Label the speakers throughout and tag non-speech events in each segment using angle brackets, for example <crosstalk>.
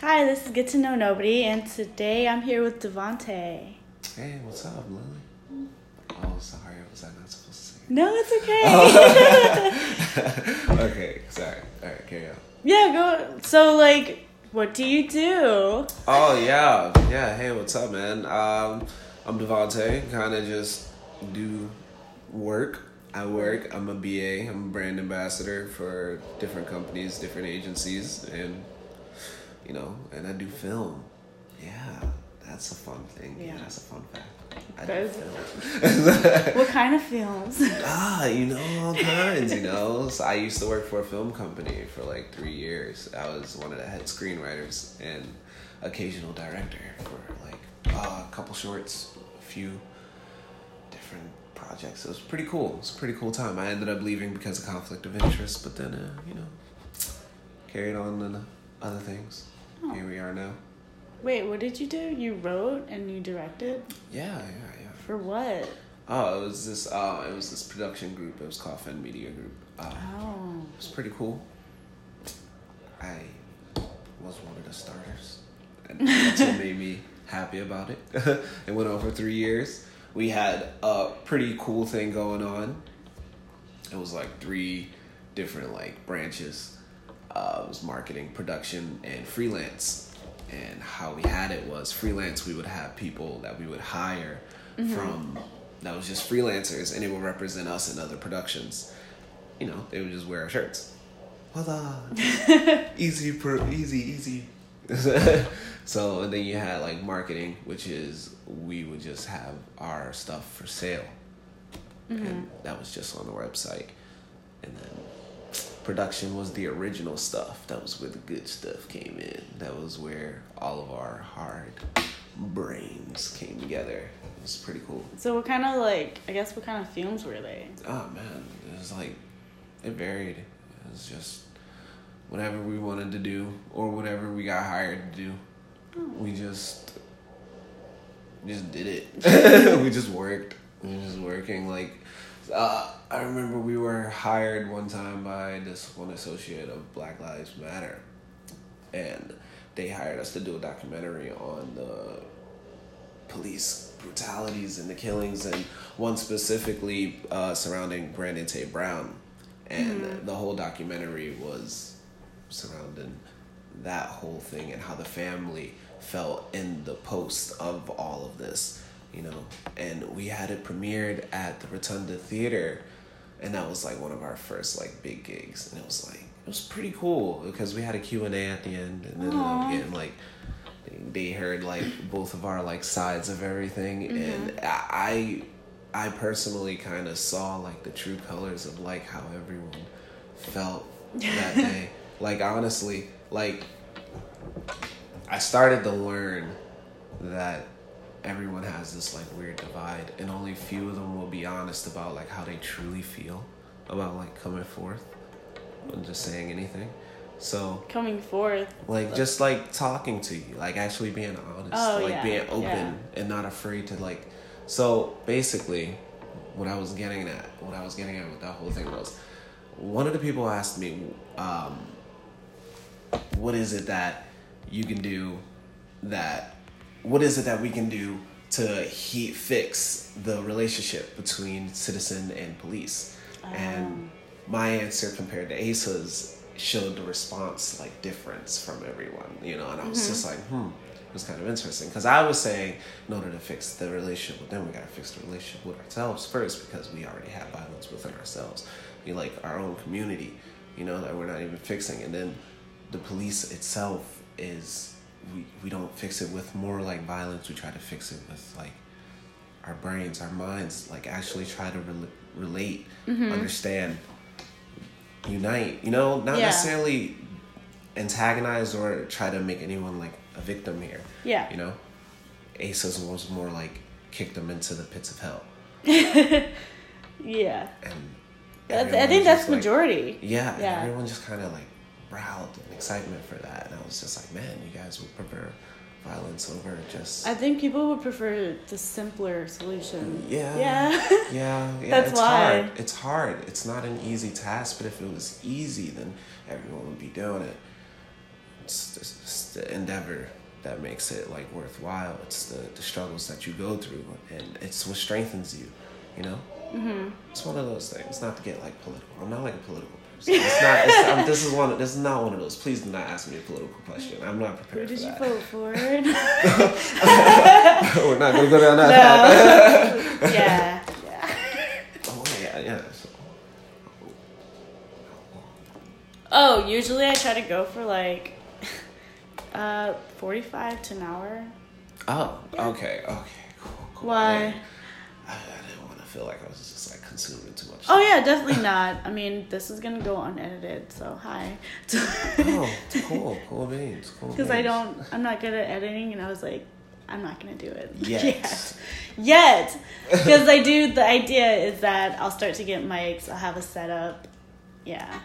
Speaker 1: Hi, this is Get to Know Nobody, and today I'm here with Devonte.
Speaker 2: Hey, what's up, Lily? Oh, sorry, what was I not supposed to say?
Speaker 1: No, it's okay.
Speaker 2: Oh. <laughs> <laughs> okay, sorry. All right, carry on.
Speaker 1: yeah, go. So, like, what do you do?
Speaker 2: Oh yeah, yeah. Hey, what's up, man? Um, I'm Devonte. Kind of just do work. I work. I'm a BA. I'm a brand ambassador for different companies, different agencies, and you know, and I do film. Yeah, that's a fun thing. Yeah,
Speaker 1: Yeah.
Speaker 2: that's a fun fact. I do film. <laughs>
Speaker 1: What kind of films? <laughs>
Speaker 2: Ah, you know, all kinds, you know. So I used to work for a film company for like three years. I was one of the head screenwriters and occasional director for like uh, a couple shorts, a few different projects. It was pretty cool. It was a pretty cool time. I ended up leaving because of conflict of interest, but then, uh, you know, carried on and other things.
Speaker 1: Oh.
Speaker 2: Here we are now.
Speaker 1: Wait, what did you do? You wrote and you directed?
Speaker 2: Yeah, yeah, yeah.
Speaker 1: For what?
Speaker 2: Oh, it was this. Uh, it was this production group. It was Coffin Media Group. Uh,
Speaker 1: Oh.
Speaker 2: It was pretty cool. I was one of the starters. And that's what <laughs> made me happy about it. <laughs> it went on for three years. We had a pretty cool thing going on. It was like three different like branches. Uh, it was marketing, production, and freelance. And how we had it was freelance. We would have people that we would hire from that was just freelancers, and it would represent us in other productions you know, they would just wear our shirts. Voila. <laughs> easy, per, easy, easy. <laughs> so, and then you had like marketing, which is we would just have our stuff for sale. And that was just on the website. Production was the original stuff. That was where the good stuff came in. That was where all of our hard brains came together. It was pretty cool.
Speaker 1: So, what kind of, like, I guess, what kind of films were they?
Speaker 2: Oh man, it was like it varied. It was just whatever we wanted to do or whatever we got hired to do. Hmm. We just just did it. <laughs> <laughs> we just worked. We were just working like uh, I remember we were hired one time by this one associate of Black Lives Matter, and they hired us to do a documentary on the police brutalities and the killings, and one specifically uh, surrounding Brandon Tate Brown, and the whole documentary was surrounding that whole thing and how the family felt in the post of all of this, you know. And we had it premiered at the Rotunda Theater, and that was like one of our first like big gigs, and it was like it was pretty cool because we had a Q and A at the end, and then again like they heard like both of our like sides of everything, mm-hmm. and I. I personally kind of saw like the true colors of like how everyone felt that <laughs> day. Like honestly, like I started to learn that everyone has this like weird divide and only few of them will be honest about like how they truly feel about like coming forth and just saying anything. So
Speaker 1: Coming forth.
Speaker 2: like just like talking to you, like actually being honest,
Speaker 1: Oh,
Speaker 2: like
Speaker 1: yeah,
Speaker 2: being open
Speaker 1: yeah.
Speaker 2: and not afraid to like. So basically, what I was getting at, what I was getting at with that whole thing was, one of the people asked me, um, "What is it that you can do that? What is it that we can do to he fix the relationship between citizen and police?" And my answer compared to Asa's showed the response like difference from everyone, you know, and I was just like, hmm, it was kind of interesting. Because I was saying in order to fix the relationship with them, we gotta fix the relationship with ourselves first because we already have violence within ourselves, we like our own community, you know, that we're not even fixing, and then the police itself is we we don't fix it with more like violence, we try to fix it with like our brains, our minds, like actually try to rel- relate, mm-hmm. understand, unite. You know, not
Speaker 1: Yeah.
Speaker 2: necessarily antagonize or try to make anyone like a victim here.
Speaker 1: Yeah.
Speaker 2: You know, Aces was more like kick them into the pits of hell, <laughs>
Speaker 1: Yeah.
Speaker 2: and
Speaker 1: I think that's
Speaker 2: like-
Speaker 1: majority.
Speaker 2: yeah,
Speaker 1: Yeah.
Speaker 2: everyone just kind of like growled in excitement for that, and I was just like, man, you guys would prefer violence over just
Speaker 1: I think people would prefer the simpler solution.
Speaker 2: yeah
Speaker 1: Yeah. <laughs>
Speaker 2: yeah, yeah
Speaker 1: That's
Speaker 2: it's
Speaker 1: why.
Speaker 2: hard it's hard it's not an easy task but if it was easy then everyone would be doing it it's, it's, it's the endeavor that makes it like worthwhile. It's the, the struggles that you go through, and it's what strengthens you. You know, mm-hmm. it's one of those things. Not to get like political. I'm not like a political. It's not. It's, I'm, this is one. This is not one of those. Please do not ask me a political question. I'm not
Speaker 1: Who
Speaker 2: prepared
Speaker 1: did you vote <laughs> for? <laughs>
Speaker 2: We're not gonna go down that path.
Speaker 1: no. <laughs> yeah. Yeah.
Speaker 2: Oh yeah, yeah. So,
Speaker 1: Oh, usually I try to go for like uh 45 to an hour.
Speaker 2: oh, okay, okay, cool, cool.
Speaker 1: Why?
Speaker 2: I, I didn't want to feel like I was just like consuming too much.
Speaker 1: Oh yeah, definitely <laughs> not. I mean, this is gonna go unedited, so hi.
Speaker 2: Oh, <laughs> cool, cool beans, cool.
Speaker 1: Because I don't, I'm not good at editing, and I was like, I'm not gonna do it <laughs>
Speaker 2: Yet.
Speaker 1: yet. Because I do. The idea is that I'll start to get mics. I'll have a setup. Yeah,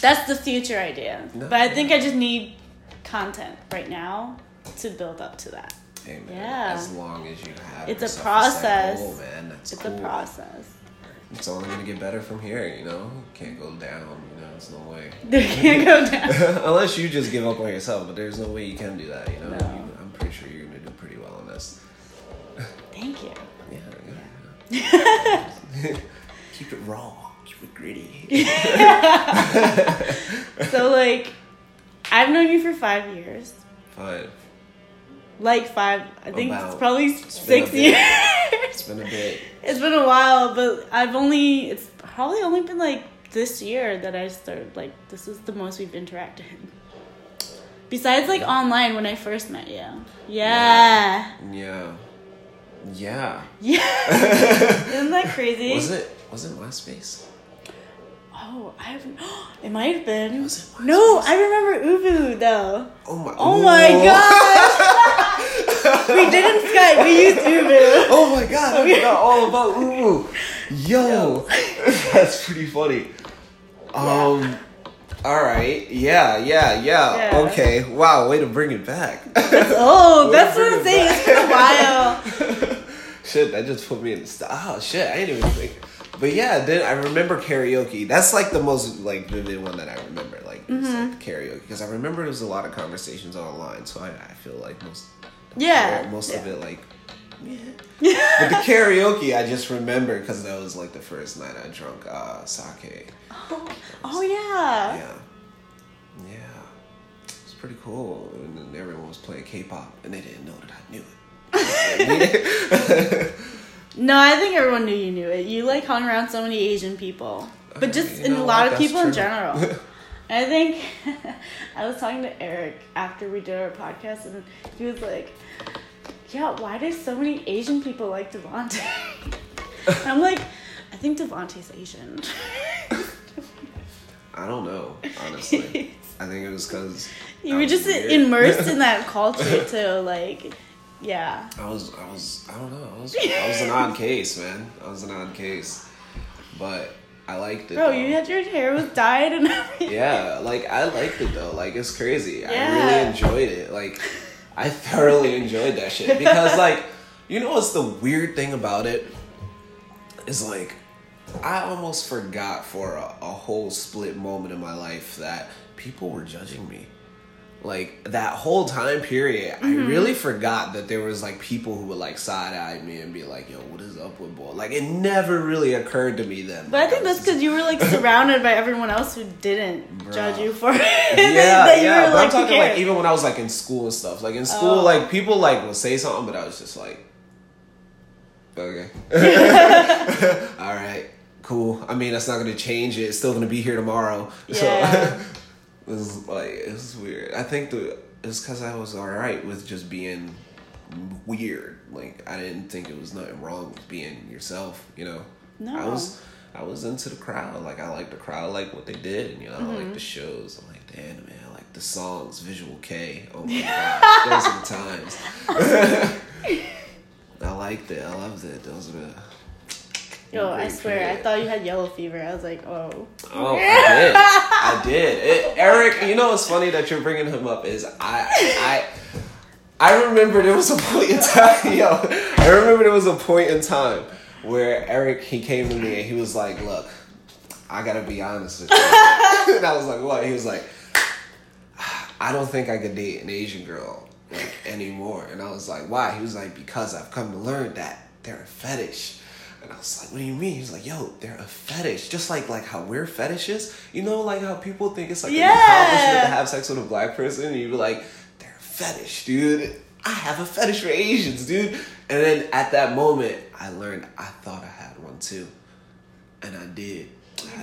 Speaker 1: that's the future idea.
Speaker 2: No,
Speaker 1: but I think. I just need content right now to build up to that.
Speaker 2: Man,
Speaker 1: Yeah.
Speaker 2: As long as you have,
Speaker 1: It's a process.
Speaker 2: goal, man. That's
Speaker 1: It's
Speaker 2: cool.
Speaker 1: a process.
Speaker 2: It's only gonna get better from here. You know, can't go down. You know, there's no way. <laughs>
Speaker 1: They can't go down. <laughs>
Speaker 2: Unless you just give up on yourself, but there's no way you can do that. You know,
Speaker 1: No.
Speaker 2: You- I'm pretty sure you're gonna do pretty well on this.
Speaker 1: Thank you. <laughs>
Speaker 2: Yeah, yeah. yeah. Keep it raw. Keep it gritty.
Speaker 1: So like, I've known you for five years.
Speaker 2: Five.
Speaker 1: Like five. I think it's probably
Speaker 2: a
Speaker 1: six years.
Speaker 2: It's been a bit. <laughs>
Speaker 1: It's been a while, but I've only it's probably only been like this year that I started like this is the most we've interacted. Besides like online when I first met you. Yeah.
Speaker 2: Yeah. Yeah.
Speaker 1: Yeah. <laughs> Isn't that crazy?
Speaker 2: Was it? Was it MySpace?
Speaker 1: Oh, I haven't <gasps> it might have been.
Speaker 2: Was it
Speaker 1: no, I remember ooVoo though.
Speaker 2: Oh my.
Speaker 1: Oh my god. <laughs> we didn't Skype, we used ooVoo. <laughs>
Speaker 2: Oh my god! I forgot all about ooVoo. Yo, <laughs> that's pretty funny. Um. All right. Yeah. Yeah. Yeah.
Speaker 1: Yeah.
Speaker 2: Okay. Wow. Way to bring it back.
Speaker 1: Oh, that's what I'm saying.
Speaker 2: it
Speaker 1: It's been a while.
Speaker 2: shit, that just put me in the st- oh shit, I didn't even think. But yeah, then I remember karaoke. That's like the most like vivid one that I remember. Like,
Speaker 1: Mm-hmm.
Speaker 2: like karaoke because I remember there was a lot of conversations online. So I, I feel like most
Speaker 1: Yeah.
Speaker 2: most of it like yeah. <laughs> but the karaoke I just remember because that was like the first night I drunk uh, sake. <gasps>
Speaker 1: Oh oh yeah.
Speaker 2: Yeah, yeah, it was pretty cool. And everyone was playing K-pop, and they didn't know that I knew it. <laughs> <laughs>
Speaker 1: No, I think everyone knew you knew it. You like hung around so many Asian people, but uh, just
Speaker 2: You
Speaker 1: in a lot of people in general. <laughs> I think <laughs> I was talking to Eric after we did our podcast, and he was like, "Yeah, why do so many Asian people like Devontae?" And <laughs> I'm like, "I think Devontae's Asian."
Speaker 2: I don't know, honestly. I think it was because
Speaker 1: you were just immersed in that culture too, like, yeah.
Speaker 2: I was, I was, I don't know. I was, I was an odd <laughs> case, man. I was an odd case, but I liked it.
Speaker 1: Bro,
Speaker 2: though.
Speaker 1: you had your hair was dyed and everything.
Speaker 2: Yeah, like I liked it though. Like it's crazy.
Speaker 1: Yeah.
Speaker 2: I really enjoyed it. Like I thoroughly enjoyed that shit because <laughs> like you know what's the weird thing about it is like I almost forgot for a, a whole split moment in my life that people were judging me. Like that whole time period, I
Speaker 1: Mm-hmm.
Speaker 2: really forgot that there was like people who would like side eye me and be like, "Yo, what is up with boy?" Like it never really occurred to me then.
Speaker 1: But I think
Speaker 2: was
Speaker 1: that's because you were like <laughs> surrounded by everyone else who didn't judge you for it. <laughs>
Speaker 2: yeah,
Speaker 1: that you
Speaker 2: yeah.
Speaker 1: were
Speaker 2: but I'm talking like even when I was like in school and stuff. Like in school,
Speaker 1: Oh.
Speaker 2: like people like would say something, but I was just like, okay, <laughs> all right, cool. I mean, that's not gonna change it. It's still gonna be here tomorrow.
Speaker 1: Yeah.
Speaker 2: So was like it was weird. I think the it's because I was all right with just being weird. Like I didn't think it was nothing wrong with being yourself. You know.
Speaker 1: No.
Speaker 2: I was I was into the crowd. Like I like the crowd, I like what they did, and you know,
Speaker 1: Mm-hmm.
Speaker 2: like the shows, I'm like the anime, I like the songs, Visual Kei. Oh my <laughs> god, those are the times. <laughs> I liked it. I loved it. Those were. the-
Speaker 1: Yo, I swear, I thought you had yellow fever. I was like, oh.
Speaker 2: Oh, I did. I <laughs> did. It, Eric, you know what's funny that you're bringing him up is I I I remember there was a point in time, <laughs> yo. I remember there was a point in time where Eric he came to me and he was like, "Look, I gotta be honest with you," <laughs> and I was like, "What?" He was like, I don't think I could date an Asian girl like anymore. And I was like, why? He was like, because I've come to learn that they're a fetish. And I was like, what do you mean? He's like, yo, they're a fetish. Just like like how we're fetishes. You know, like how people think it's like
Speaker 1: Yeah.
Speaker 2: an accomplishment to have sex with a black person. And you be like, they're a fetish, dude. I have a fetish for Asians, dude. And then at that moment, I learned I thought I had one too. And I did. I <laughs>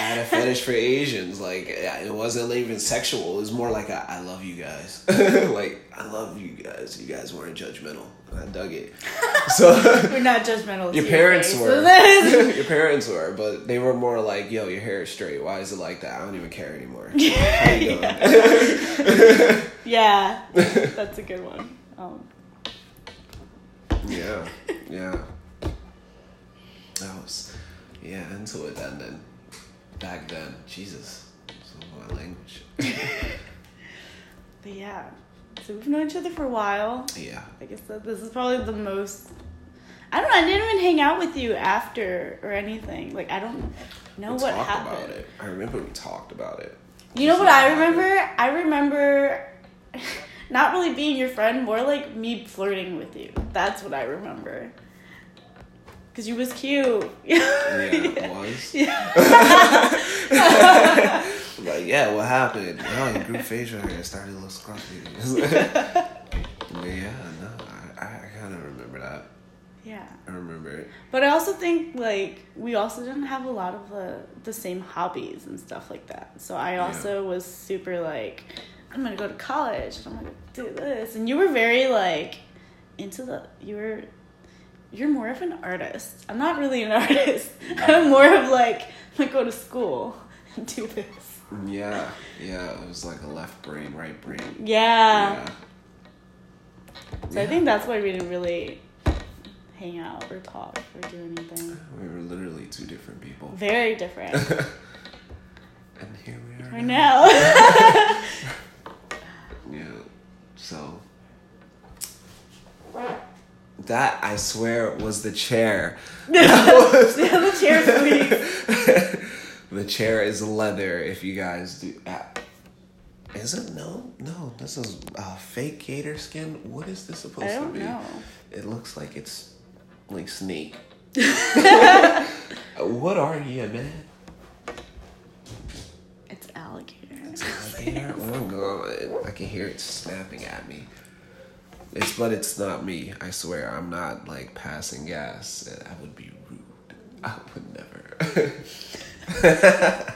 Speaker 2: had a fetish for Asians. Like it wasn't even sexual. It was more like a, I love you guys. <laughs> like I love you guys. You guys weren't judgmental. I dug it. <laughs> So
Speaker 1: We're not judgmental.
Speaker 2: your parents
Speaker 1: face.
Speaker 2: were. <laughs> your parents were, but they were more like, "Yo, your hair is straight. Why is it like that? I don't even care anymore." Doing?
Speaker 1: yeah, that's a good one. Um,
Speaker 2: yeah, yeah. I was, yeah, into it. And then back then, Jesus, my language. <laughs>
Speaker 1: but yeah, so we've known each other for a while.
Speaker 2: yeah.
Speaker 1: Like I said, this is probably the most. I don't know. I didn't even hang out with you after or anything. Like I don't know
Speaker 2: we
Speaker 1: what happened.
Speaker 2: about it. I remember we talked about it.
Speaker 1: You know what I
Speaker 2: happened.
Speaker 1: remember? I remember <laughs> not really being your friend, more like me flirting with you. That's what I remember. Cause you was cute. <laughs>
Speaker 2: Yeah, it was. <laughs> like, yeah, what happened? Oh, you grew facial hair and started a little scruffy. <laughs> yeah, no, I, I kind of remember that.
Speaker 1: yeah.
Speaker 2: I remember it.
Speaker 1: But I also think like we also didn't have a lot of the the same hobbies and stuff like that. So I
Speaker 2: Yeah.
Speaker 1: also was super like I'm gonna go to college and I'm gonna do this. And you were very like into the you were you're more of an artist. I'm not really an <laughs> artist. I'm more of like I'm gonna go to school and do this.
Speaker 2: Yeah, yeah, it was like a left brain, right brain.
Speaker 1: Yeah. yeah. So I think that's why we didn't really hang out or talk or do anything.
Speaker 2: We were literally two different people.
Speaker 1: Very different. <laughs>
Speaker 2: and here we are.
Speaker 1: I know. <laughs>
Speaker 2: Yeah. So that I swear was the chair. <laughs> Was
Speaker 1: Yeah, the chair squeaks. <laughs>
Speaker 2: the chair is leather. If you guys do, uh, is it no? No, this is uh, fake gator skin. What is this supposed
Speaker 1: I
Speaker 2: to be?
Speaker 1: know.
Speaker 2: It looks like it's like snake. <laughs> What are you, man?
Speaker 1: It's alligator.
Speaker 2: Alligator? Oh god, I can hear it snapping at me. It's but it's not me. I swear, I'm not like passing gas. I would be rude. <laughs> I would never. <laughs>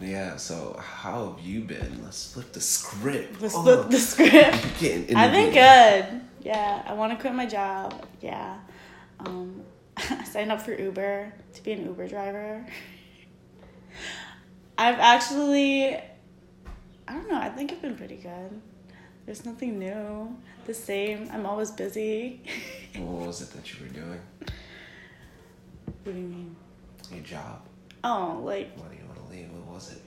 Speaker 2: yeah. So how have you been? Let's flip the script.
Speaker 1: Let's
Speaker 2: Oh,
Speaker 1: flip the script.
Speaker 2: getting
Speaker 1: I've been good. Yeah, I want to quit my job. Yeah. Um, <laughs> I signed up for Uber to be an Uber driver. I've actually, I don't know, I think I've been pretty good. There's nothing new. The same. I'm always busy. <laughs>
Speaker 2: What was it that you were doing?
Speaker 1: what do you mean?
Speaker 2: Your job.
Speaker 1: Oh, like
Speaker 2: Why do you want to leave? What was it?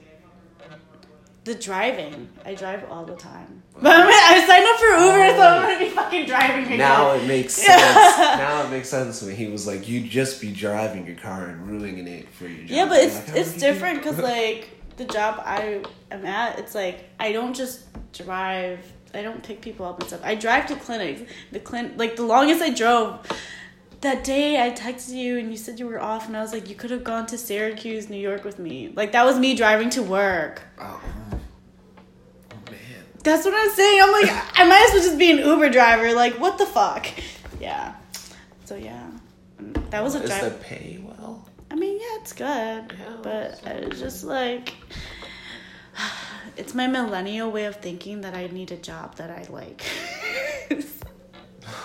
Speaker 1: the driving. I drive all the time. But I, signed up for Uber, so I'm gonna be oh. fucking driving again.
Speaker 2: Now it makes <laughs> sense. now it makes sense when he was like, "You'd just be driving your car and ruining it for your job."
Speaker 1: Yeah, but it's
Speaker 2: like,
Speaker 1: it's
Speaker 2: would you do
Speaker 1: different because <laughs> like the job I am at, it's like I don't just drive. I don't pick people up and stuff. I drive to clinics. The clin like the longest I drove. That day I texted you and you said you were off and I was like you could have gone to Syracuse, New York with me. Like that was me driving to work.
Speaker 2: oh, oh man.
Speaker 1: That's what I'm saying. I'm like I might as well just be an Uber driver. Like what the fuck? Yeah. So yeah. That was a
Speaker 2: Is
Speaker 1: drive.
Speaker 2: the pay well?
Speaker 1: I mean, yeah, it's good,
Speaker 2: Yeah,
Speaker 1: but it's just like it's my millennial way of thinking that I need a job that I like. <laughs>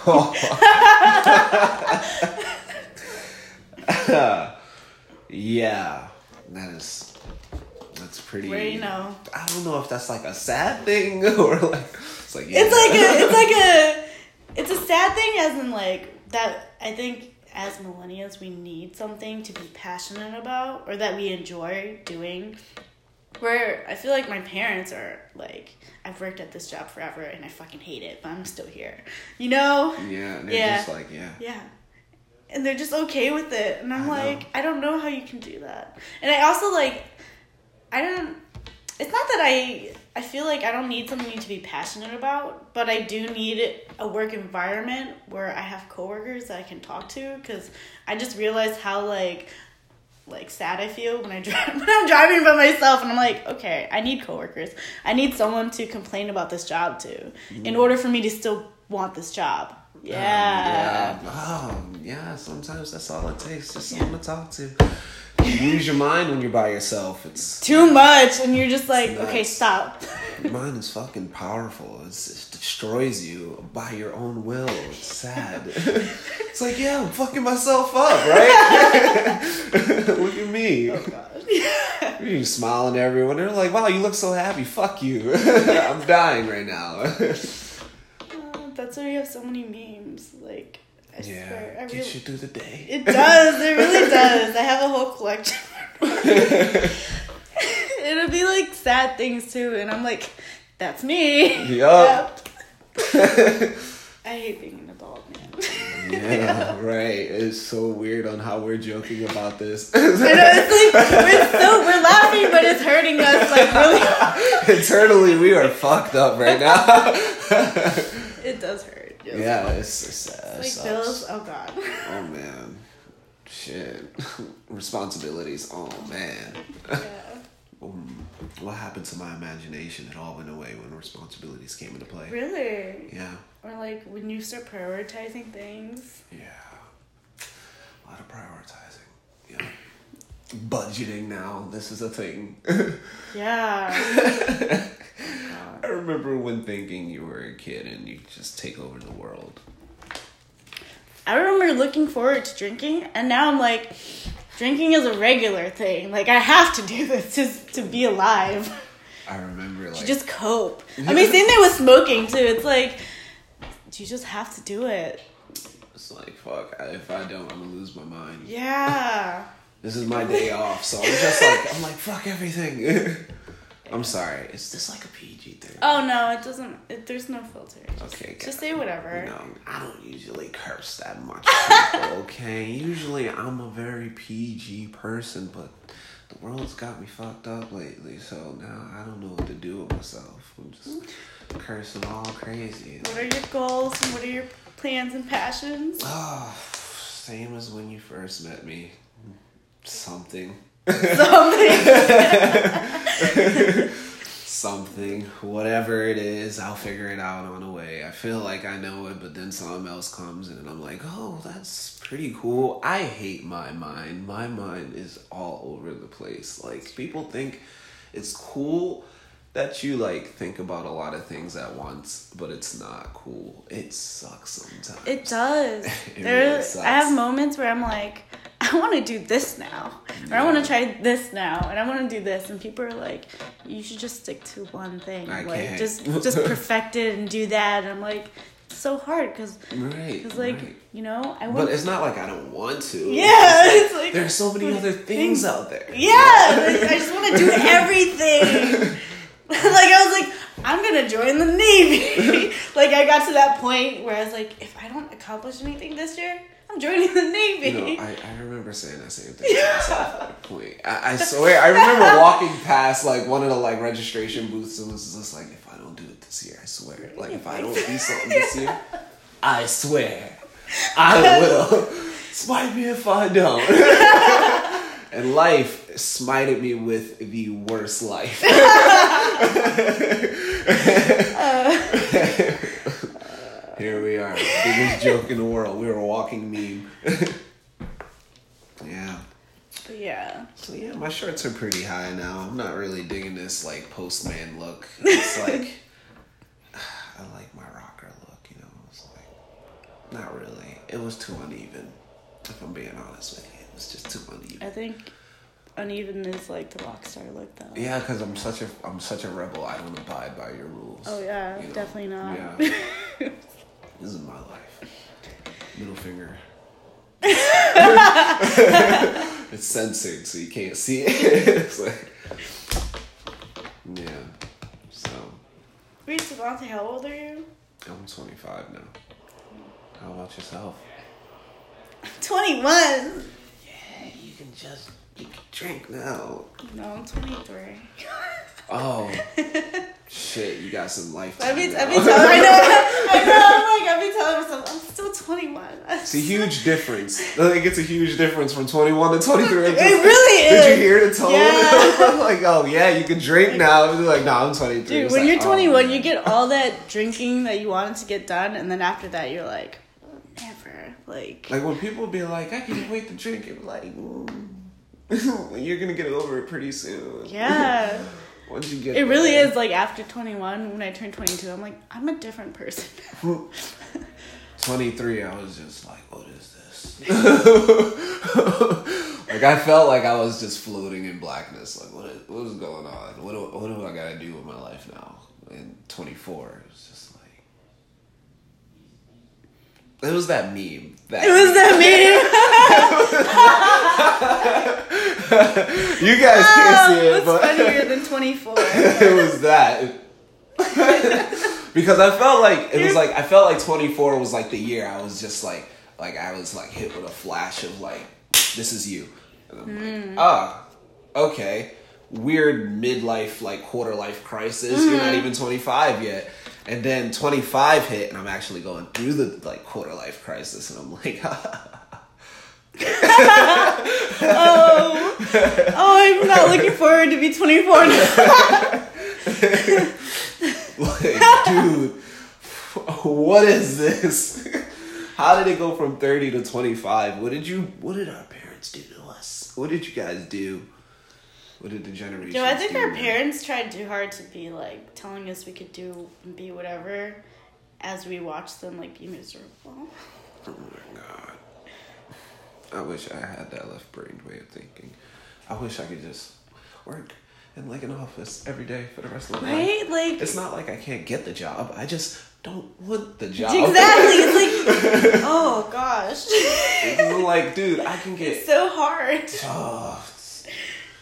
Speaker 1: Oh. <laughs>
Speaker 2: yeah, that is. That's pretty.
Speaker 1: Where you know.
Speaker 2: I don't know if that's like a sad thing <laughs> or like it's like yeah.
Speaker 1: It's like a, it's like a, it's a sad thing as in like that. I think as millennials we need something to be passionate about or that we enjoy doing. Where I feel like my parents are like, I've worked at this job forever and I fucking hate it, but I'm still here. You know?
Speaker 2: yeah, they're
Speaker 1: Yeah.
Speaker 2: just like yeah.
Speaker 1: Yeah. And they're just okay with it. And I'm
Speaker 2: I know.
Speaker 1: like, I don't know how you can do that. And I also like I don't it's not that I I feel like I don't need something to be passionate about, but I do need a work environment where I have coworkers that I can talk to because I just realized how like like sad I feel when I drive <laughs> when I'm driving by myself and I'm like, okay, I need coworkers. I need someone to complain about this job to in order for me to still want this job. Yeah.
Speaker 2: Um, yeah. Oh, yeah. Sometimes that's all it takes. Just someone to talk to. You lose your mind when you're by yourself. It's
Speaker 1: Too much and you're just like, okay, stop.
Speaker 2: Your mind is fucking powerful. It's, it destroys you by your own will. It's sad. it's like, yeah, I'm fucking myself up, right? <laughs> Look at me.
Speaker 1: Oh god.
Speaker 2: You're smiling at everyone. They're like, wow, you look so happy. Fuck you. <laughs> I'm dying right now.
Speaker 1: Uh, that's why we have so many memes. Like I swear, I
Speaker 2: yeah.
Speaker 1: really
Speaker 2: Get you through the day.
Speaker 1: It does. It really does. I have a whole collection. <laughs> It'll be like sad things too, and I'm like, that's me.
Speaker 2: Yup.
Speaker 1: Yep. <laughs> I hate being an adult, man.
Speaker 2: Yeah, <laughs> right. It's so weird on how we're joking about this. <laughs>
Speaker 1: Know, it's like we're so we're laughing, but it's hurting us like really.
Speaker 2: Internally, we are fucked up right now.
Speaker 1: It does hurt.
Speaker 2: Yeah, it's, it's sad. It
Speaker 1: Like bills. Oh god.
Speaker 2: Oh man, shit. Responsibilities. Oh man.
Speaker 1: Yeah.
Speaker 2: What happened to my imagination? It all went away when responsibilities came into play.
Speaker 1: Really?
Speaker 2: Yeah,
Speaker 1: Or like when you start prioritizing things.
Speaker 2: yeah. A lot of prioritizing. Yeah. Budgeting now. This is a thing. <laughs>
Speaker 1: Yeah. <laughs>
Speaker 2: I remember when thinking you were a kid and you just take over the world.
Speaker 1: I remember looking forward to drinking, and now I'm like, drinking is a regular thing. Like I have to do this just to be alive.
Speaker 2: I remember like
Speaker 1: To just cope. I mean, same thing with smoking too. It's like you just have to do it.
Speaker 2: it's like fuck. If I don't, I'm gonna lose my mind.
Speaker 1: Yeah. <laughs>
Speaker 2: This is my day off, so I'm just like I'm like fuck everything. <laughs> I'm sorry. Is this like a PG thing?
Speaker 1: Oh no, it doesn't. It, there's no filter. Just,
Speaker 2: Okay,
Speaker 1: Just say whatever.
Speaker 2: No, I don't usually curse that much. People, <laughs> okay, usually I'm a very PG person, but the world's got me fucked up lately. So now I don't know what to do with myself. I'm just hmm. cursing all crazy.
Speaker 1: What are your goals and what are your plans and passions?
Speaker 2: Oh, same as when you first met me. Something. <laughs>
Speaker 1: Something.
Speaker 2: Something. Whatever it is, I'll figure it out on the way. I feel like I know it, but then something else comes in and I'm like, oh, that's pretty cool. I hate my mind. My mind is all over the place. Like, people think it's cool that you like think about a lot of things at once, but it's not cool. It sucks sometimes.
Speaker 1: It does. <laughs>
Speaker 2: It
Speaker 1: there,
Speaker 2: really sucks.
Speaker 1: I have moments where I'm like, I want to do this now, or I want to try this now, and I want to do this, and people are like, you should just stick to one thing,
Speaker 2: I
Speaker 1: like
Speaker 2: can't.
Speaker 1: just just <laughs> perfect it and do that. And I'm like, it's so hard because
Speaker 2: right.
Speaker 1: it's like
Speaker 2: right.
Speaker 1: you know I want But
Speaker 2: it's not like I don't want to.
Speaker 1: Yeah,
Speaker 2: It's
Speaker 1: like-
Speaker 2: there's so many other things out there.
Speaker 1: Yeah, like, I just want to do <laughs> everything. <laughs> like I was like, I'm gonna join the navy. like I got to that point where I was like, if I don't accomplish anything this year, I'm joining the navy.
Speaker 2: You know, I, I remember saying that same thing to myself at a point. I, I swear, I remember <laughs> walking past like one of the like registration booths and was just like, if I don't do it this year, I swear. Like if I don't do something this year, <laughs> I swear, I <laughs> will. Smite me if I don't. and life smited me with the worst life. Uh. Here we are, biggest <laughs> joke in the world. We were a walking meme. <laughs> yeah.
Speaker 1: Yeah.
Speaker 2: So yeah, my shorts are pretty high now. I'm not really digging this like postman look. It's <laughs> like <sighs> I like my rocker look, you know. It's like not really. It was too uneven. If I'm being honest with you, it was just too uneven.
Speaker 1: I think uneven is like the rock star look though.
Speaker 2: Yeah, because I'm such a I'm such a rebel. I don't abide by your rules.
Speaker 1: Oh yeah,
Speaker 2: you know?
Speaker 1: definitely not.
Speaker 2: Yeah. This is my life. Middle finger. <laughs> it's censored, so you can't see it. <laughs> it's like, yeah. So
Speaker 1: Wait, Savante, how old are you?
Speaker 2: I'm 25 now. How about yourself? <laughs>
Speaker 1: 21.
Speaker 2: Yeah, you can just you can drink now.
Speaker 1: No, I'm 23.
Speaker 2: Oh, shit, you got some life.
Speaker 1: I be, I be telling, I know, <laughs> I know, I'm like, I be telling myself, I'm still 21.
Speaker 2: It's a huge difference. I think it's a huge difference from 21 to 23.
Speaker 1: It really is.
Speaker 2: Did you hear the tone?
Speaker 1: Yeah. <laughs>
Speaker 2: like, oh yeah, you can drink now. It's like, no, I'm 23.
Speaker 1: Dude,
Speaker 2: It's
Speaker 1: when
Speaker 2: like,
Speaker 1: you're
Speaker 2: oh,
Speaker 1: 21,
Speaker 2: man.
Speaker 1: you get all that drinking that you wanted to get done, and then after that, you're like, never. Like,
Speaker 2: Like when people be like, I can't wait to drink it, like, mm. <laughs> you're gonna get over it pretty soon.
Speaker 1: yeah.
Speaker 2: Once you get
Speaker 1: It really is like after 21, when I turned 22, I'm like, I'm a different person. <laughs>
Speaker 2: 23, I was just like, what is this? <laughs> like I felt like I was just floating in blackness. Like what is, what is going on? What do, what do I gotta do with my life now? And 24, it was just like it was that meme. That
Speaker 1: It was that <laughs> meme. <laughs>
Speaker 2: you guys can't ah, see it,
Speaker 1: Oh,
Speaker 2: but
Speaker 1: funnier than <laughs> 24?
Speaker 2: it was that. because I felt like it was like I felt like 24 was like the year I was just like like I was like hit with a flash of like this is you. And I'm like, hmm. ah, okay. Weird midlife like quarter life crisis. You're not hmm. even 25 yet. And then 25 hit and I'm actually going through the like quarter life crisis and I'm like <laughs>
Speaker 1: oh, oh, I'm not looking forward to be 24 now.
Speaker 2: like, dude, what is this? How did it go from 30 to 25? What did you what did our parents do to us? What did you guys do? What did the generation
Speaker 1: Yo, I think
Speaker 2: do,
Speaker 1: our
Speaker 2: man?
Speaker 1: parents tried too hard to be like telling us we could do and be whatever as we watched them like be miserable.
Speaker 2: Oh, I wish I had that left brained way of thinking. I wish I could just work in like an office every day for the rest of my life.
Speaker 1: Right? Like
Speaker 2: It's not like I can't get the job. I just don't want the job. <laughs>
Speaker 1: Exactly. It's like <laughs> oh gosh.
Speaker 2: It's like, dude, I can get
Speaker 1: It's so hard.
Speaker 2: Oh, it's,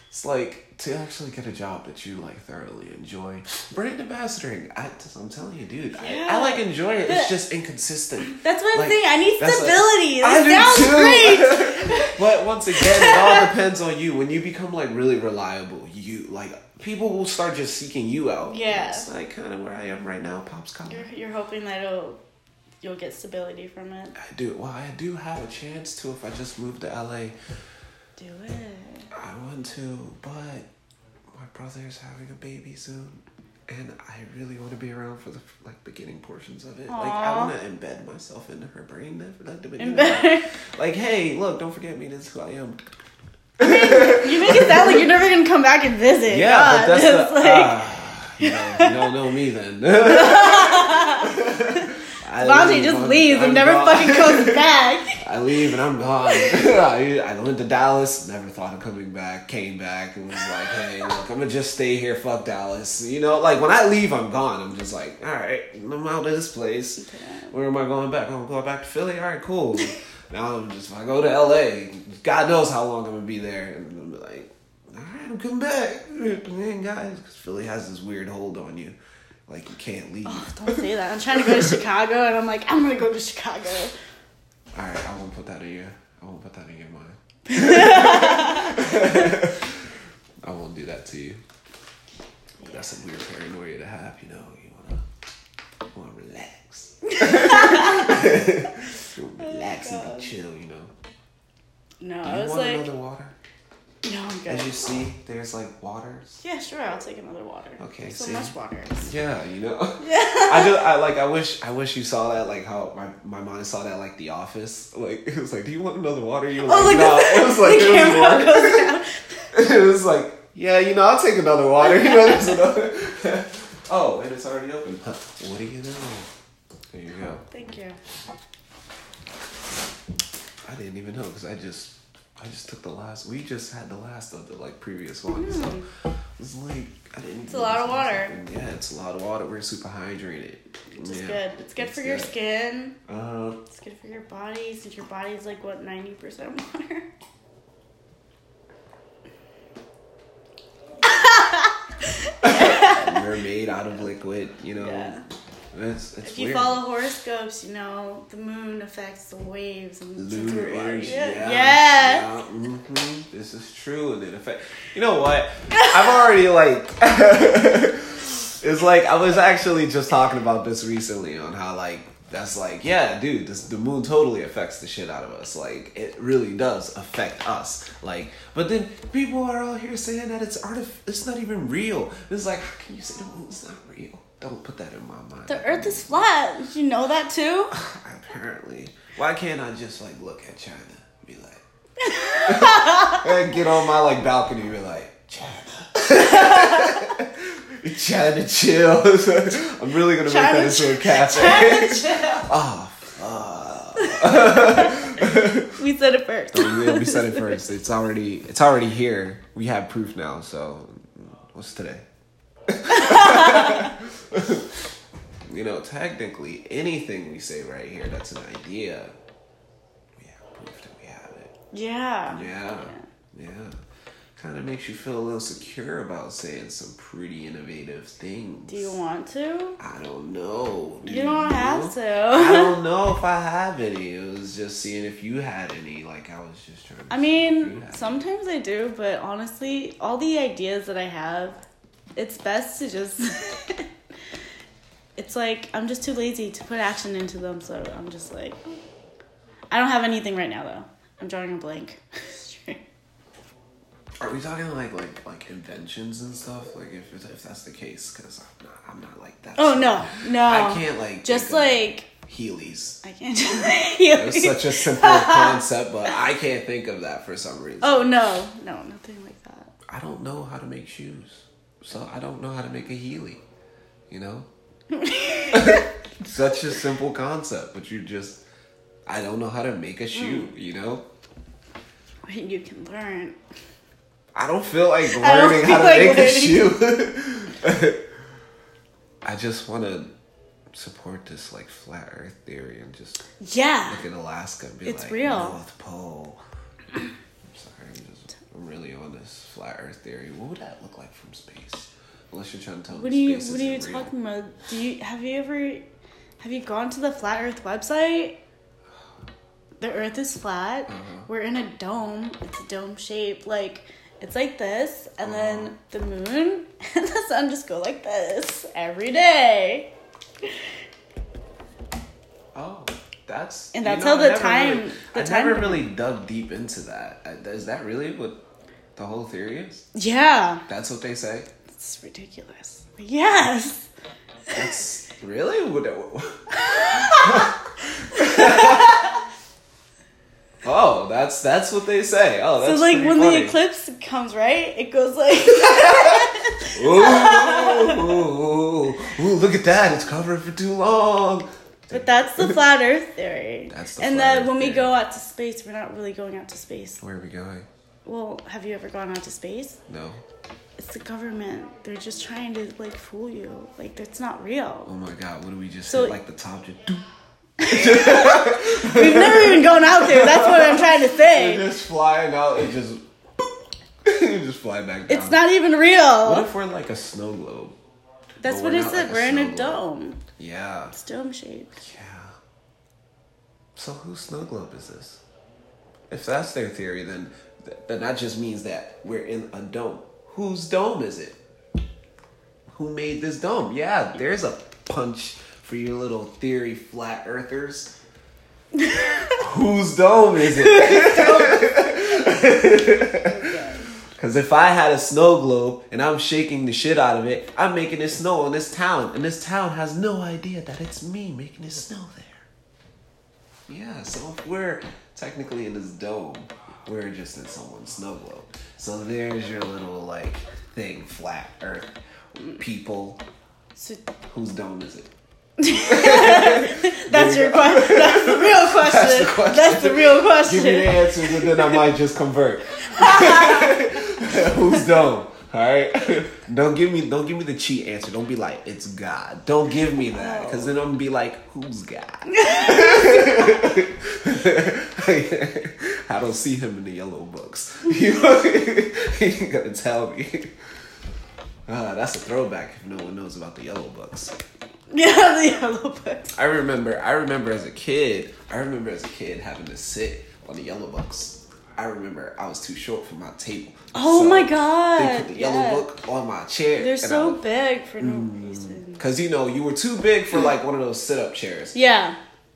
Speaker 2: it's like to actually get a job that you like thoroughly enjoy. Brand ambassadoring, I, I'm telling you, dude, I,
Speaker 1: Yeah.
Speaker 2: I like enjoy it. It's just inconsistent.
Speaker 1: That's what I'm
Speaker 2: Like,
Speaker 1: saying. I need
Speaker 2: that's like-
Speaker 1: stability.
Speaker 2: I
Speaker 1: That
Speaker 2: do too.
Speaker 1: great. <laughs>
Speaker 2: but once again, it all depends on you. When you become like really reliable, you like people will start just seeking you out.
Speaker 1: Yeah.
Speaker 2: it's like kind of where I am right now. Pops coming.
Speaker 1: You're, you're hoping that it'll you'll get stability from it.
Speaker 2: I do. Well, I do have a chance to if I just move to LA.
Speaker 1: Do it.
Speaker 2: I want to, but my brother's having a baby soon, and I really want to be around for the like beginning portions of it. Like I want to embed myself into her brain at like the
Speaker 1: And
Speaker 2: beginning. Like, hey, look, don't forget me. This is who I am.
Speaker 1: You make it sound like you're never gonna come back and visit.
Speaker 2: Yeah,
Speaker 1: God,
Speaker 2: but that's <laughs> the.
Speaker 1: like
Speaker 2: ah, you, know, you don't know me then. <laughs> <laughs> I
Speaker 1: Vontae
Speaker 2: leave,
Speaker 1: just leaves
Speaker 2: I'm
Speaker 1: and never
Speaker 2: gone.
Speaker 1: fucking comes <laughs> back.
Speaker 2: I leave and I'm gone. <laughs> I, I went to Dallas, never thought of coming back, came back and was like, hey, look, I'm gonna just stay here, fuck Dallas. You know, like when I leave, I'm gone. I'm just like, alright, I'm out of this place. Where am I going back? I'm going back to Philly? Alright, cool. now I'm just, if I go to LA, God knows how long I'm gonna be there. And I'm like, alright, I'm coming back. <laughs> Man, guys, because Philly has this weird hold on you. Like, you can't leave.
Speaker 1: Don't say that. I'm trying to go to Chicago, and I'm like, I'm gonna go to Chicago.
Speaker 2: All right, I won't put that in your. I won't put that in your mind. <laughs> I won't do that to you. That's a weird paranoia to have. You know, you wanna, you wanna relax, <laughs> relax and be oh chill. You know.
Speaker 1: No,
Speaker 2: Do
Speaker 1: I
Speaker 2: you
Speaker 1: was
Speaker 2: want
Speaker 1: like,
Speaker 2: another water?
Speaker 1: No, I'm good.
Speaker 2: As you see, there's like waters.
Speaker 1: Yeah, sure. I'll take another water.
Speaker 2: Okay,
Speaker 1: so
Speaker 2: see?
Speaker 1: much water.
Speaker 2: Yeah, you know. Yeah. <laughs> I do. I like. I wish. I wish you saw that. Like how my my mind saw that. Like The Office. Like <laughs> it was like, do you want another water? You were
Speaker 1: Oh,
Speaker 2: like,
Speaker 1: like
Speaker 2: no.
Speaker 1: the,
Speaker 2: it was <laughs> like there was it was like, yeah, you know, I'll take another water. You know, there's another. oh, and it's already open. Huh, What do you know? There you go.
Speaker 1: Thank you.
Speaker 2: I didn't even know because I just, I just took the last. We just had the last of the like previous one, so it was like I didn't.
Speaker 1: It's a lot of water.
Speaker 2: Yeah, it's a lot of water. We're super hydrated.
Speaker 1: Which is
Speaker 2: Yeah,
Speaker 1: good. It's good
Speaker 2: it's
Speaker 1: for your skin.
Speaker 2: Uh,
Speaker 1: It's good for your body since your body's like what ninety percent water. <laughs>
Speaker 2: we're made out of liquid. You know,
Speaker 1: Yeah.
Speaker 2: It's it's
Speaker 1: If you
Speaker 2: weird.
Speaker 1: follow horoscopes, you know the moon affects the waves and
Speaker 2: lunar energy.
Speaker 1: Yeah.
Speaker 2: Yeah, yeah, mhm, This is true, and it affect. You know what? I've already like. <laughs> it's like I was actually just talking about this recently on how like that's like yeah, dude, this, the moon totally affects the shit out of us. Like it really does affect us. Like, but then people are out here saying that it's artif- It's not even real. It's like how can you say the moon's not real? Don't put that in my mind.
Speaker 1: The Earth is flat. You know that too? <laughs>
Speaker 2: Apparently, why can't I just like look at China, and be like, <laughs> and get on my like balcony, and be like, China. <laughs> China chill. I'm really gonna
Speaker 1: China
Speaker 2: make that into a cafe. oh,
Speaker 1: we said it first.
Speaker 2: fuck. Yeah, we said it first. It's already it's already here. We have proof now. So what's today? <laughs> you know, technically, anything we say right here that's an idea, we have proof that we have it.
Speaker 1: Yeah.
Speaker 2: Yeah, yeah. Kind of makes you feel a little secure about saying some pretty innovative things.
Speaker 1: Do you want to?
Speaker 2: I don't know. Do
Speaker 1: You don't have to.
Speaker 2: I don't <laughs> know if I have any. It was just seeing if you had any. Like I was just trying. To
Speaker 1: I
Speaker 2: see if you
Speaker 1: mean, sometimes I do, but honestly, all the ideas that I have, it's best to just. <laughs> it's like I'm just too lazy to put action into them, so I'm just like. I don't have anything right now though. I'm drawing a blank. <laughs>
Speaker 2: Are we talking like like like inventions and stuff? Like if if that's the case, because I'm not I'm not like that.
Speaker 1: oh no, no.
Speaker 2: I can't like
Speaker 1: Just like
Speaker 2: Heelys.
Speaker 1: I can't. just <laughs>
Speaker 2: It's such a simple concept, but I can't think of that for some reason.
Speaker 1: Oh no, no, nothing like that.
Speaker 2: I don't know how to make shoes, so I don't know how to make a Heely. You know, <laughs> such a simple concept, but you just I don't know how to make a shoe.
Speaker 1: Hmm.
Speaker 2: You know,
Speaker 1: You can learn.
Speaker 2: I don't feel like learning how to
Speaker 1: like
Speaker 2: make a shoe. <laughs> <laughs> I just want to support this like flat Earth theory and just
Speaker 1: Yeah.
Speaker 2: look at Alaska and be
Speaker 1: It's
Speaker 2: like
Speaker 1: real.
Speaker 2: North Pole. I'm sorry, I'm just I'm really on this flat Earth theory. What would that look like from space? Unless you're trying to tell me
Speaker 1: What are you
Speaker 2: space
Speaker 1: What are you
Speaker 2: real.
Speaker 1: talking about? Do you have you ever have you gone to the flat Earth website? The Earth is flat.
Speaker 2: Uh-huh.
Speaker 1: We're in a dome. It's a dome shape. Like it's like this, and
Speaker 2: Uh-huh.
Speaker 1: then the moon <laughs> and the sun just go like this every day.
Speaker 2: That's
Speaker 1: And
Speaker 2: you
Speaker 1: that's
Speaker 2: know,
Speaker 1: how the time-
Speaker 2: Really,
Speaker 1: the
Speaker 2: I
Speaker 1: time-
Speaker 2: never really dug deep into that. Uh, that really what the whole theory is?
Speaker 1: Yeah,
Speaker 2: That's what they say.
Speaker 1: it's ridiculous. Yes.
Speaker 2: That's really what. <laughs> oh, that's that's what they say. Oh, that's
Speaker 1: so like when
Speaker 2: funny.
Speaker 1: the eclipse comes, right? It goes like <laughs> <laughs>
Speaker 2: Ooh, ooh, ooh, ooh, look at that! It's covered for too long.
Speaker 1: But that's the flat <laughs> Earth theory.
Speaker 2: That's the
Speaker 1: and
Speaker 2: flat
Speaker 1: that when we go out to space, we're not really going out to space.
Speaker 2: Where are we going?
Speaker 1: Well, have you ever gone out to space?
Speaker 2: No.
Speaker 1: It's the government. They're just trying to like fool you. Like it's not real.
Speaker 2: Oh my God! What do we just
Speaker 1: So-
Speaker 2: hit? Like the top just. do- <laughs>
Speaker 1: We've never even gone out there. That's what I'm trying to <laughs> say.
Speaker 2: just flying out and just. just fly back down.
Speaker 1: It's not even real.
Speaker 2: What if we're like a snow globe?
Speaker 1: That's
Speaker 2: but
Speaker 1: what it said.
Speaker 2: like
Speaker 1: We're in a dome.
Speaker 2: Yeah.
Speaker 1: It's dome shaped.
Speaker 2: Yeah. So whose snow globe is this? If that's their theory, then then that just means that we're in a dome. Whose dome is it? Who made this dome? Yeah, there's a punch for your little theory flat earthers. <laughs> Whose dome is it? <laughs> <laughs> Because if I had a snow globe and I'm shaking the shit out of it, I'm making it snow in this town, and this town has no idea that it's me making it snow there. Yeah, so if we're technically in this dome, we're just in someone's snow globe. So there's your little like thing, flat Earth people.
Speaker 1: So
Speaker 2: Whose dome is it? <laughs>
Speaker 1: that's your <laughs> question. That's the real question.
Speaker 2: question.
Speaker 1: That's the real question.
Speaker 2: Give me the answers, and then I might just convert. <laughs> <laughs> Who's dome? All right. <laughs> Don't give me don't give me the cheat answer. Don't be like it's God. Don't give me that because then I'm gonna be like who's God? <laughs> I don't see him in the yellow books. You you gotta tell me. Ah, that's a throwback if no one knows about the yellow books.
Speaker 1: Yeah, the yellow books.
Speaker 2: I remember I remember as a kid, I remember as a kid having to sit on the yellow books. I remember I was too short for my table.
Speaker 1: Oh
Speaker 2: So
Speaker 1: my god!
Speaker 2: They put the yellow
Speaker 1: yeah.
Speaker 2: book on my chair.
Speaker 1: They're so big for no mm. reason.
Speaker 2: Because you know you were too big for like one of those sit up chairs,
Speaker 1: Yeah.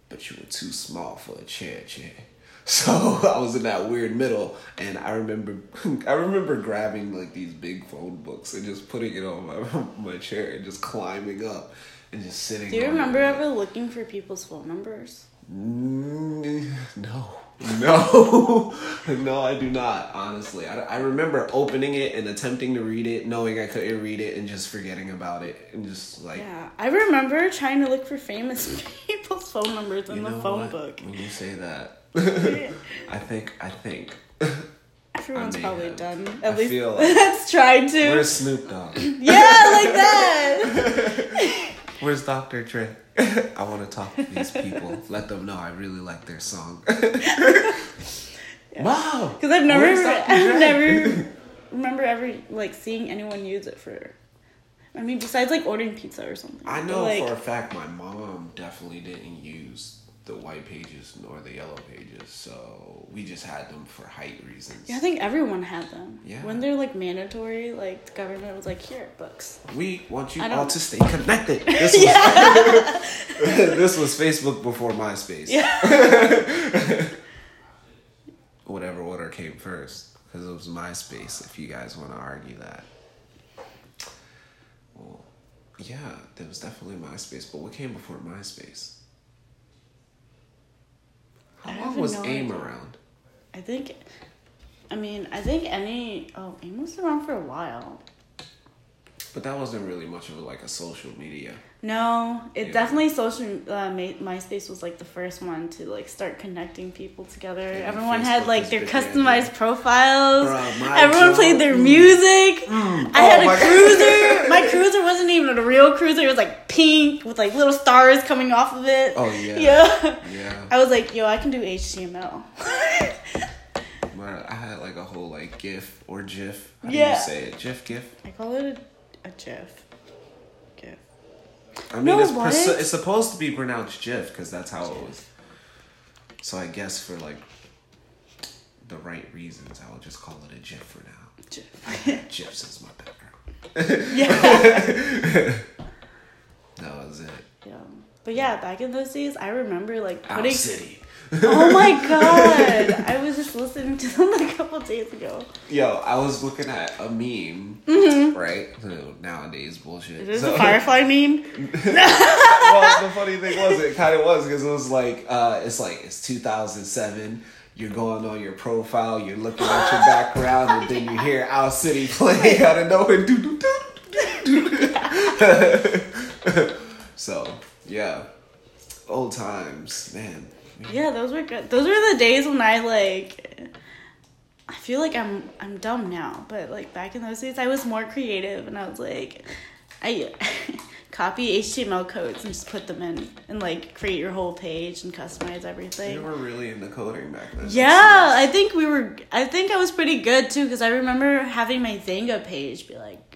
Speaker 2: but you were too small for a chair chair. <laughs> So I was in that weird middle, and I remember <laughs> I remember grabbing like these big phone books and just putting it on my <laughs> my chair and just climbing up and just sitting.
Speaker 1: Do you remember ever looking for people's phone numbers?
Speaker 2: Mm, no. <laughs> No, no, I do not. Honestly, I, I remember opening it and attempting to read it, knowing I couldn't read it, and just forgetting about it, and just like
Speaker 1: Yeah. I remember trying to look for famous <laughs> people's phone numbers in the phone
Speaker 2: what?
Speaker 1: book.
Speaker 2: When you say that, <laughs> I think I think
Speaker 1: Everyone's
Speaker 2: may
Speaker 1: probably
Speaker 2: have.
Speaker 1: done.
Speaker 2: I
Speaker 1: At least
Speaker 2: feel like-
Speaker 1: that's tried to.
Speaker 2: where's Snoop Dogg?
Speaker 1: yeah, like that.
Speaker 2: Where's Dr. Dre? <laughs> I want to talk to these people. Let them know I really like their song. <laughs> Wow.
Speaker 1: Because I've never, I've never <laughs> remember ever like seeing anyone use it for. I mean, besides like ordering pizza or something.
Speaker 2: I
Speaker 1: But,
Speaker 2: know
Speaker 1: like,
Speaker 2: for a fact my mom definitely didn't use the white pages nor the yellow pages, so we just had them for height reasons.
Speaker 1: Yeah, I think everyone had them.
Speaker 2: Yeah.
Speaker 1: When they're like mandatory, like the government was like, here, books.
Speaker 2: We want you all to stay connected. <laughs> This was, <laughs> this was Facebook before MySpace.
Speaker 1: Yeah. <laughs>
Speaker 2: Whatever order came first, because it was MySpace. If you guys want to argue that. Well, yeah, there was definitely MySpace, but what came before MySpace?
Speaker 1: I
Speaker 2: How long was
Speaker 1: no
Speaker 2: AIM
Speaker 1: idea.
Speaker 2: around?
Speaker 1: I think, I mean, I think any. Oh, AIM was around for a while.
Speaker 2: But that wasn't really much of a, like a social media.
Speaker 1: No, it
Speaker 2: Yeah.
Speaker 1: definitely social uh, Ma- MySpace was like the first one to like start connecting people together. Everyone had like their customized
Speaker 2: yeah.
Speaker 1: profiles. Everyone
Speaker 2: joke-
Speaker 1: played their
Speaker 2: Mm.
Speaker 1: music. I
Speaker 2: Oh
Speaker 1: had a cruiser. <laughs> My cruiser wasn't even a real cruiser. It was like pink with like little stars coming off of it.
Speaker 2: Oh, yeah.
Speaker 1: Yeah.
Speaker 2: Yeah.
Speaker 1: I was like, yo, I can do HTML.
Speaker 2: But <laughs> I had like a whole like GIF or GIF. How do
Speaker 1: Yeah.
Speaker 2: you say it? GIF, GIF.
Speaker 1: I call it a, a GIF. GIF.
Speaker 2: I mean,
Speaker 1: No,
Speaker 2: it's,
Speaker 1: what?
Speaker 2: it's supposed to be pronounced GIF because that's how it was. So I guess for like the right reasons, I will just call it a GIF for now.
Speaker 1: GIF.
Speaker 2: GIFs <laughs> is my background. <laughs>
Speaker 1: yeah. <laughs>
Speaker 2: That was it.
Speaker 1: yeah. But yeah, back in those days, I remember like
Speaker 2: Owl
Speaker 1: putting.
Speaker 2: City.
Speaker 1: Oh my <laughs> god! I was just listening to them a couple days ago.
Speaker 2: Yo, I was looking at a meme, right? You know, Nowadays bullshit.
Speaker 1: Is this
Speaker 2: So-
Speaker 1: a Firefly <laughs> meme?
Speaker 2: well, the <laughs> funny thing was, it kind of was because it was like, uh, it's like it's 2007. You're going on your profile, you're looking at your background, and then you hear Owl City playing out of nowhere. Doo, doo, doo, doo. so yeah, old times, man.
Speaker 1: Yeah, those were good. Those were the days when I like. I feel like I'm I'm dumb now, but like back in those days, I was more creative, and I was like, I <laughs> copy HTML codes and just put them in, and like create your whole page and customize everything.
Speaker 2: You were really into coding back then.
Speaker 1: Yeah, I think we were. I think I was pretty good too, because I remember having my Xanga page be like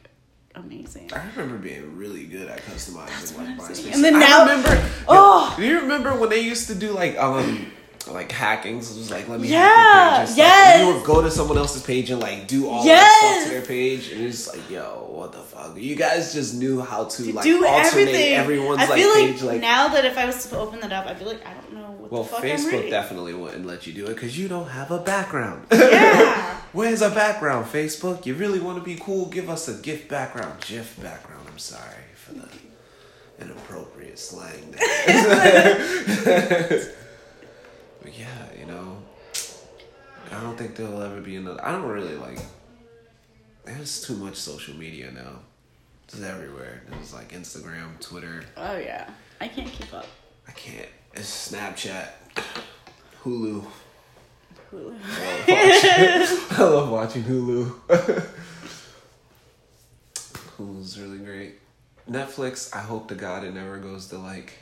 Speaker 1: amazing.
Speaker 2: I remember being really good at customizing
Speaker 1: what
Speaker 2: like MySpace.
Speaker 1: And then
Speaker 2: I
Speaker 1: now-
Speaker 2: remember.
Speaker 1: Oh!
Speaker 2: do you remember when they used to do like um like hackings? It was like let me
Speaker 1: Yeah,
Speaker 2: hack your page. and stuff.
Speaker 1: yes.
Speaker 2: You would go to someone else's page and like do all
Speaker 1: Yes.
Speaker 2: stuff to their page, and it's like yo, what the fuck? You guys just knew how to like
Speaker 1: Do
Speaker 2: alternate
Speaker 1: everything.
Speaker 2: everyone's
Speaker 1: I
Speaker 2: like
Speaker 1: feel
Speaker 2: page
Speaker 1: like,
Speaker 2: like.
Speaker 1: now that if I was to open that up, I'd be like, I don't know what
Speaker 2: well,
Speaker 1: the fuck I'm
Speaker 2: Facebook definitely wouldn't let you do it because you don't have a background.
Speaker 1: Yeah. <laughs>
Speaker 2: Where's a background, Facebook? You really want to be cool? Give us a GIF background. GIF background. I'm sorry for the inappropriate slang. there. <laughs> but yeah, you know, I don't think there'll ever be another. I don't really like. There's too much social media now. It's everywhere. There's like Instagram, Twitter.
Speaker 1: Oh yeah, I can't keep up.
Speaker 2: I can't. It's Snapchat, Hulu.
Speaker 1: Hulu. <laughs>
Speaker 2: I love watching Hulu. <laughs> Hulu's really great. Netflix, I hope to God it never goes to like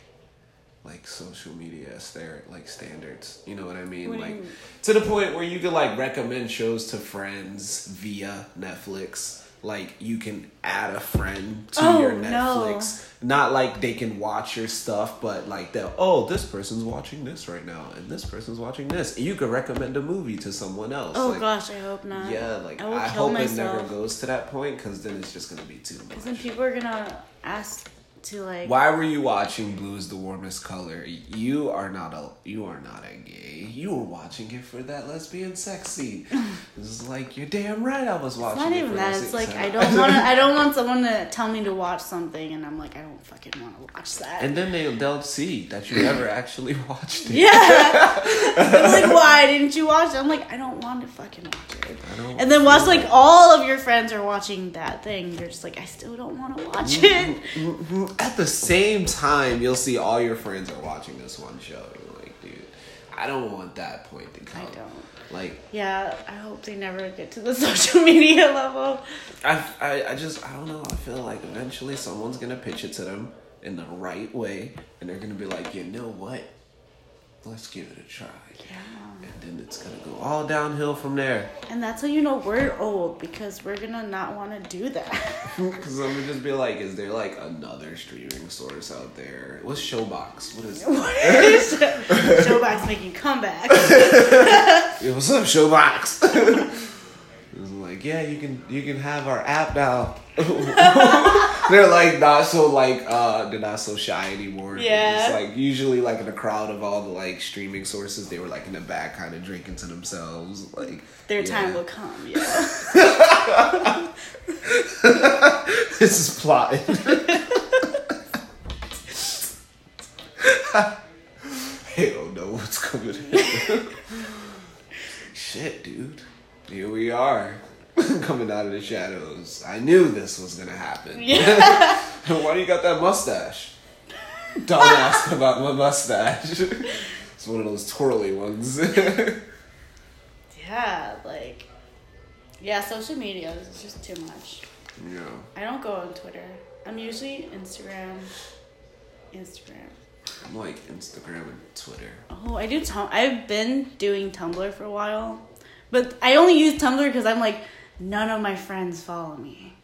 Speaker 2: like social media stare like standards. You know what I mean?
Speaker 1: What
Speaker 2: like
Speaker 1: mean?
Speaker 2: to the point where you could like recommend shows to friends via Netflix. Like you can add a friend to
Speaker 1: Oh,
Speaker 2: your
Speaker 1: no.
Speaker 2: Netflix. Not like they can watch your stuff, but like they'll oh this person's watching this right now and this person's watching this. And you could recommend a movie to someone else.
Speaker 1: Oh
Speaker 2: Like,
Speaker 1: gosh, I hope not.
Speaker 2: Yeah, like
Speaker 1: I
Speaker 2: I, hope it never goes to that point because then it's just gonna be too much.
Speaker 1: Because then people are gonna ask to like.
Speaker 2: Why were you watching Blue is the Warmest Color? You are not a you are not a gay. You were watching it for that lesbian sex scene. <laughs> It's like you're damn right. I was watching.
Speaker 1: It's not
Speaker 2: it
Speaker 1: even that. It's like I <laughs> don't want. I don't want someone to tell me to watch something, and I'm like, I don't fucking want to watch that.
Speaker 2: And then they they'll see that you never <laughs> actually watched it.
Speaker 1: yeah. They're like, why didn't you watch it? I'm like, I don't want to fucking watch it.
Speaker 2: I don't
Speaker 1: And then watch like all of your friends are watching that thing. You're just like, I still don't want to watch mm-hmm. it.
Speaker 2: Mm-hmm. At the same time, you'll see all your friends are watching this one show. You're like, dude, I don't want that point to come.
Speaker 1: I don't.
Speaker 2: Like,
Speaker 1: Yeah, I hope they never get to the <laughs> social media level.
Speaker 2: I, I, I just, I don't know. I feel like eventually someone's gonna pitch it to them in the right way, and they're gonna be like, you know what? Let's give it a try.
Speaker 1: Yeah.
Speaker 2: And then it's gonna go all downhill from there.
Speaker 1: And that's how you know we're old because we're gonna not want to do that.
Speaker 2: Because I'm gonna just be like, is there like another streaming source out there? What's Showbox? What is? <laughs> <laughs>
Speaker 1: Showbox making comeback? <laughs>
Speaker 2: Yo, what's up, Showbox? Like, yeah, you can you can have our app now. <laughs> they're like not so like uh they're not so shy anymore.
Speaker 1: Yeah.
Speaker 2: It's like usually like in the crowd of all the like streaming sources, they were like in the back kind of drinking to themselves. Like
Speaker 1: Their
Speaker 2: yeah.
Speaker 1: time will come. Yeah. <laughs>
Speaker 2: this is <laughs> they don't know what's coming. Shit, dude. Here we are. Coming out of the shadows. I knew this was gonna happen.
Speaker 1: Yeah. <laughs>
Speaker 2: Why do you got that mustache? Don't <laughs> ask about my mustache. <laughs> It's one of those twirly ones.
Speaker 1: Yeah. Like. Yeah. Social media is just too much.
Speaker 2: yeah.
Speaker 1: I don't go on Twitter. I'm usually Instagram. Instagram.
Speaker 2: I'm like Instagram and Twitter.
Speaker 1: Oh, I do. Tum- I've been doing Tumblr for a while, but I only use Tumblr because I'm like, none of my friends follow me.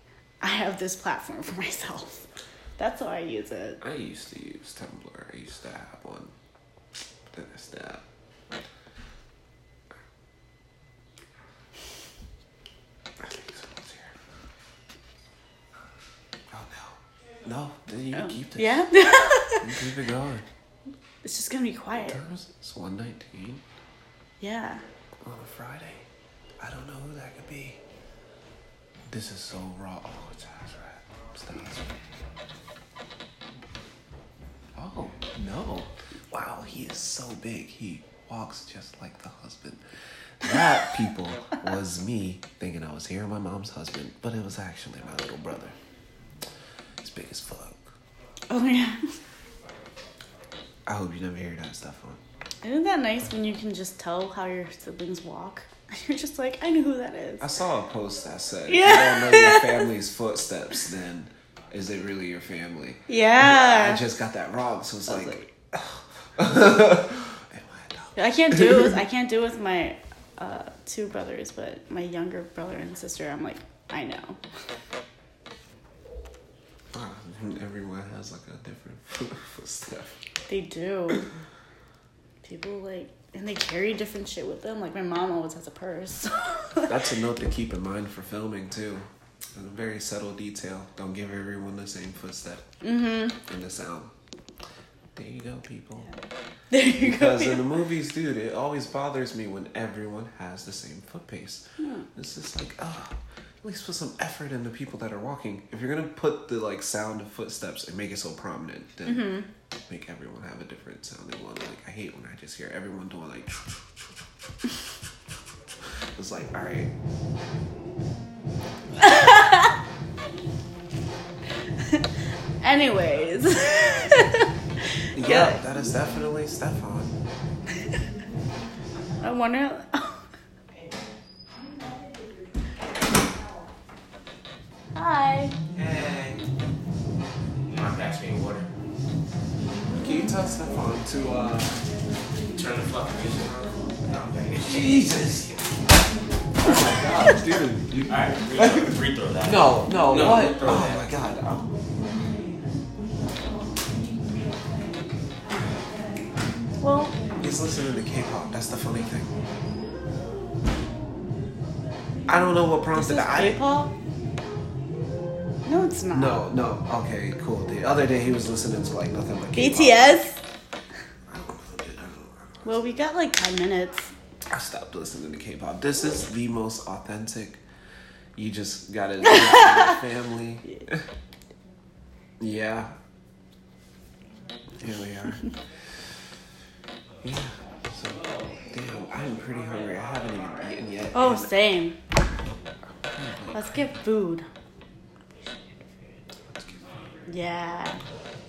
Speaker 1: I have this platform for <laughs> myself. That's how I use it.
Speaker 2: I used to use Tumblr. I used to have one. But then I stopped. I think someone's here. Oh no. No, then you
Speaker 1: Oh,
Speaker 2: keep this.
Speaker 1: Yeah.
Speaker 2: You keep it <laughs> going.
Speaker 1: it's just gonna be quiet.
Speaker 2: What time is it? It's 119
Speaker 1: Yeah.
Speaker 2: on a Friday. I don't know who that could be. This is so raw. Oh, it's. Stop. Oh, no. Wow, he is so big. He walks just like the husband. That, <laughs> people, was me thinking I was hearing my mom's husband, but it was actually my little brother. He's big as fuck.
Speaker 1: Oh yeah.
Speaker 2: I hope you never hear that stuff on.
Speaker 1: Isn't that nice when you can just tell how your siblings walk? <laughs> You're just like, I know who that is.
Speaker 2: I saw a post that said,
Speaker 1: Yeah.
Speaker 2: "You don't know your <laughs> family's footsteps, then is it really your family?"
Speaker 1: Yeah.
Speaker 2: I just got that wrong, so it's like,
Speaker 1: like- <laughs>
Speaker 2: I?
Speaker 1: I can't do it. With, I can't do it with my uh, two brothers, but my younger brother and sister, I'm like, I know.
Speaker 2: Wow, everyone has like a different footstep.
Speaker 1: They do. People like, and they carry different shit with them. Like my mom always has a purse. <laughs>
Speaker 2: That's a note to keep in mind for filming too. A very subtle detail. Don't give everyone the same footstep
Speaker 1: mm-hmm.
Speaker 2: and the sound. There you go, people. <laughs>
Speaker 1: There you
Speaker 2: Because
Speaker 1: go.
Speaker 2: in the movies, dude, it always bothers me when everyone has the same foot pace. It's just like, oh, at least put some effort into people that are walking. If you're gonna put the like sound of footsteps and make it so prominent, then mm-hmm. make everyone have a different sounding one. Like I hate when I just hear everyone doing like. <laughs> It's like, all right, <laughs>
Speaker 1: Anyways.
Speaker 2: yeah, <laughs> that is definitely Stefan.
Speaker 1: I wonder. Hi.
Speaker 2: Hey,
Speaker 3: Mom pass me water.
Speaker 2: can you tell Stefan to uh?
Speaker 3: Turn the fucking music on. No, I'm paying this
Speaker 2: Dude, you,
Speaker 3: Alright, free throw, free throw that.
Speaker 2: no, no,
Speaker 3: No,
Speaker 2: what?
Speaker 3: throw
Speaker 2: Oh
Speaker 3: that.
Speaker 2: my god. Oh.
Speaker 1: Well,
Speaker 2: He's listening to K-pop. That's the funny thing. I don't know what
Speaker 1: this
Speaker 2: prompted
Speaker 1: is
Speaker 2: that. I
Speaker 1: K-pop. No, it's not.
Speaker 2: no, no. Okay, cool. The other day he was listening to like nothing but K-pop.
Speaker 1: BTS.
Speaker 2: I don't know, dude. I don't-
Speaker 1: Well, we got like ten minutes.
Speaker 2: I stopped listening to K-pop. This is the most authentic. You just to your <laughs> family. yeah. Here we are. Yeah. So, damn, I'm pretty hungry. I haven't even eaten yet.
Speaker 1: Oh, same. Oh Let's get food.
Speaker 2: Let's get food.
Speaker 1: Yeah.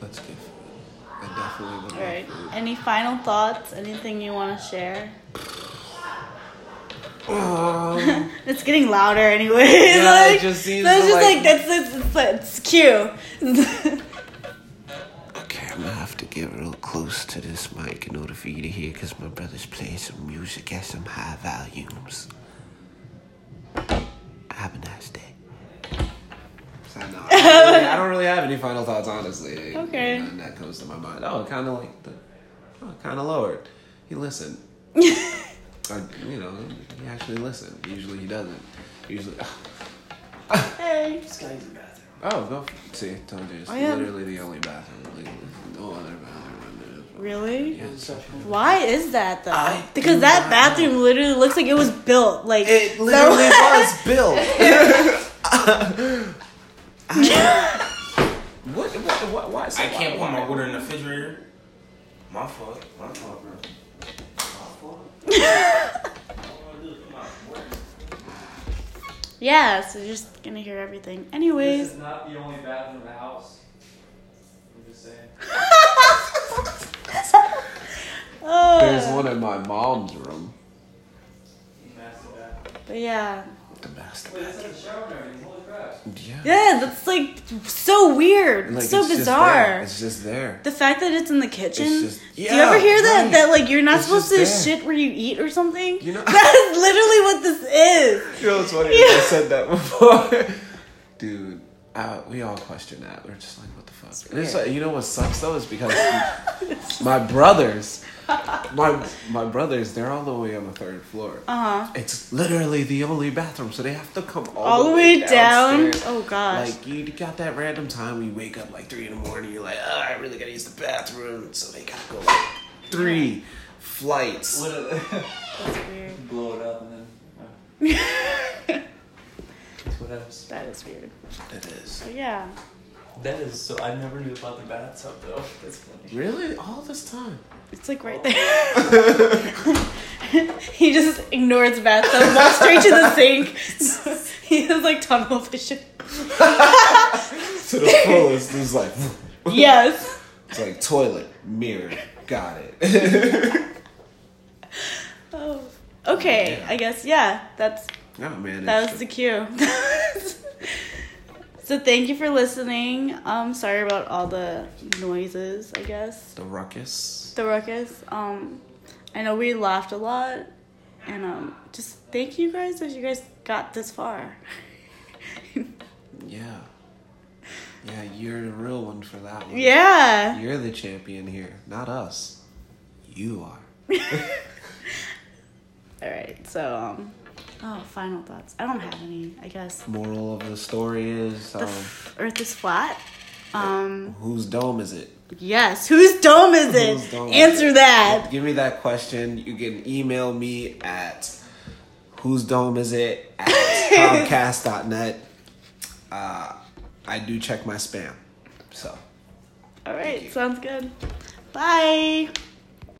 Speaker 2: Let's get food. I definitely would
Speaker 1: All right.
Speaker 2: food.
Speaker 1: Any final thoughts? Anything you want to share?
Speaker 2: Um, <laughs>
Speaker 1: It's getting louder anyway. <laughs>
Speaker 2: Yeah,
Speaker 1: like,
Speaker 2: it just seems
Speaker 1: that's just
Speaker 2: like-
Speaker 1: like that's it's, it's, it's cute. <laughs>
Speaker 2: okay, I'm gonna have to get real close to this mic in order for you to hear because my brother's playing some music at some high volumes. Have a nice day. I, know, I, don't really, I don't really have any final thoughts, honestly.
Speaker 1: Okay.
Speaker 2: Nothing that comes to my mind. Oh, kind of like the, oh, kind of lowered. He listened. <laughs> I, you know, he actually listened. Usually he doesn't. Usually, <laughs>
Speaker 1: hey.
Speaker 3: This guy's in the bathroom.
Speaker 2: oh, go f- see. Told you, it's
Speaker 1: Oh, yeah.
Speaker 2: literally the only bathroom. Like, no other bathroom in there.
Speaker 1: Really?
Speaker 2: Yes.
Speaker 1: Why is that though?
Speaker 2: I
Speaker 1: because that
Speaker 2: not
Speaker 1: bathroom literally looks like it was built like
Speaker 2: It literally was built. <laughs> what, what, what, why? so
Speaker 3: I can't
Speaker 2: why-
Speaker 3: put my water in the refrigerator. My fault. My fault, bro. My fault. <laughs>
Speaker 1: Yeah, so you're just gonna hear everything. Anyways.
Speaker 4: This is not the only bathroom in the house. I'm just saying.
Speaker 1: Uh, <laughs>
Speaker 2: There's one in my mom's room.
Speaker 4: Massive bathroom.
Speaker 1: But yeah.
Speaker 2: The master
Speaker 4: Wait, it's like a shower and everything. Holy crap.
Speaker 2: Yeah.
Speaker 1: Yeah, that's like so weird.
Speaker 2: Like,
Speaker 1: so
Speaker 2: it's
Speaker 1: bizarre.
Speaker 2: there. It's just there.
Speaker 1: The fact that it's in the kitchen.
Speaker 2: It's just-
Speaker 1: Do you ever hear that?
Speaker 2: right.
Speaker 1: That like you're not
Speaker 2: It's
Speaker 1: supposed to
Speaker 2: there.
Speaker 1: shit where you eat or something.
Speaker 2: You know- <laughs>
Speaker 1: that is literally what this is. <laughs>
Speaker 2: You know what's funny? I said that before. <laughs> Dude, uh, we all question that. We're just like, what the fuck? And it's like, you know what sucks though is because my brothers, <laughs> my my brothers, they're all the way on the third floor.
Speaker 1: Uh huh.
Speaker 2: It's literally the only bathroom, so they have to come all,
Speaker 1: All the way down. Oh gosh.
Speaker 2: Like you got that random time when you wake up like three in the morning, you're like, oh, I really gotta use the bathroom, so they gotta go like three flights.
Speaker 4: Literally.
Speaker 1: That's weird. <laughs>
Speaker 4: Blow it up and then. uh, That's <laughs> what happens.
Speaker 1: That is weird.
Speaker 2: It is.
Speaker 1: But yeah.
Speaker 4: That is so. I never knew about the bathtub though. <laughs> That's funny.
Speaker 2: Really? All this time?
Speaker 1: It's like right there. <laughs> he just ignores the bathtub, walks straight to the sink. <laughs> he has like tunnel vision.
Speaker 2: To the fullest, it's like
Speaker 1: Yes.
Speaker 2: it's like toilet, mirror, got it.
Speaker 1: Oh. Okay, oh, I guess yeah. That's
Speaker 2: oh man,
Speaker 1: that was the cue. So thank you for listening. Um, sorry about all the noises. I guess
Speaker 2: the ruckus.
Speaker 1: the ruckus. Um, I know we laughed a lot, and um, just thank you guys if you guys got this far. <laughs>
Speaker 2: Yeah, yeah, you're the real one for that one.
Speaker 1: yeah.
Speaker 2: You're the champion here, not us. You are. <laughs>
Speaker 1: All right. So um, oh, final thoughts. I don't have any. I guess
Speaker 2: Moral of the story is,
Speaker 1: the
Speaker 2: um,
Speaker 1: f- Earth is flat. Um.
Speaker 2: whose dome is it?
Speaker 1: Yes. Whose dome is it?
Speaker 2: Dome is
Speaker 1: Answer
Speaker 2: it?
Speaker 1: that.
Speaker 2: Give me that question. You can email me at whose dome is it at <laughs> comcast.net. Uh, I do check my spam. So.
Speaker 1: All right. Sounds good. Bye.